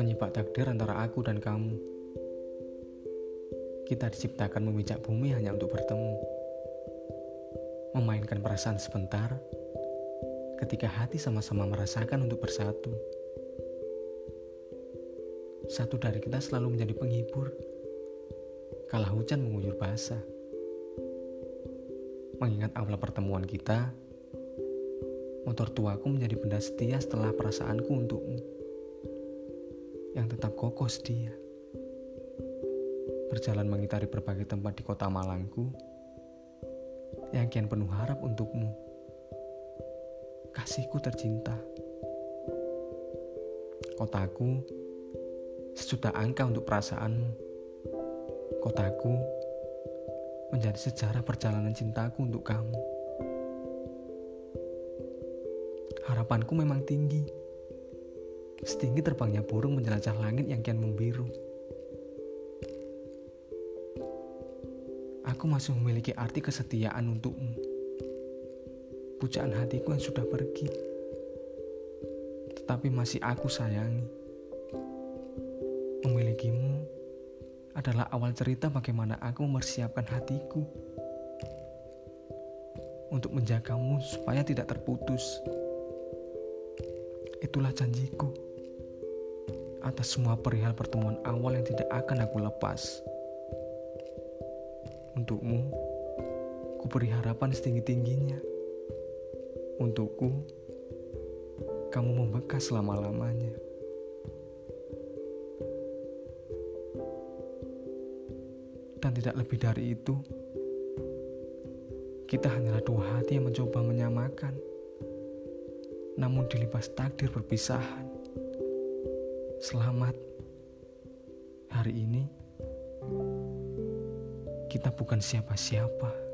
Menyipak takdir antara aku dan kamu. Kita diciptakan memijak bumi hanya untuk bertemu. Memainkan perasaan sebentar ketika hati sama-sama merasakan untuk bersatu. Satu dari kita selalu menjadi penghibur. Kala hujan menguyur basah. Mengingat awal pertemuan kita, motor tuaku menjadi benda setia setelah perasaanku untukmu. Yang tetap kokoh setia. Berjalan mengitari berbagai tempat di kota Malangku, yang kian penuh harap untukmu. Kasihku tercinta. Kotaku sejuta angka untuk perasaanmu. Kotaku menjadi sejarah perjalanan cintaku untuk kamu. Harapanku memang tinggi. Setinggi terbangnya burung menjelajah langit yang kian membiru. Aku masih memiliki arti kesetiaan untukmu. Pujaan hatiku yang sudah pergi. Tetapi masih aku sayangi. Memilikimu adalah awal cerita bagaimana aku mempersiapkan hatiku untuk menjagamu supaya tidak terputus. Itulah janjiku atas semua perihal pertemuan awal yang tidak akan aku lepas. Untukmu, ku beri harapan setinggi-tingginya. Untukku, kamu membekas selama-lamanya. Dan tidak lebih dari itu, kita hanyalah dua hati yang mencoba menyamakan, namun dilibas takdir perpisahan. Selamat, hari ini kita bukan siapa-siapa.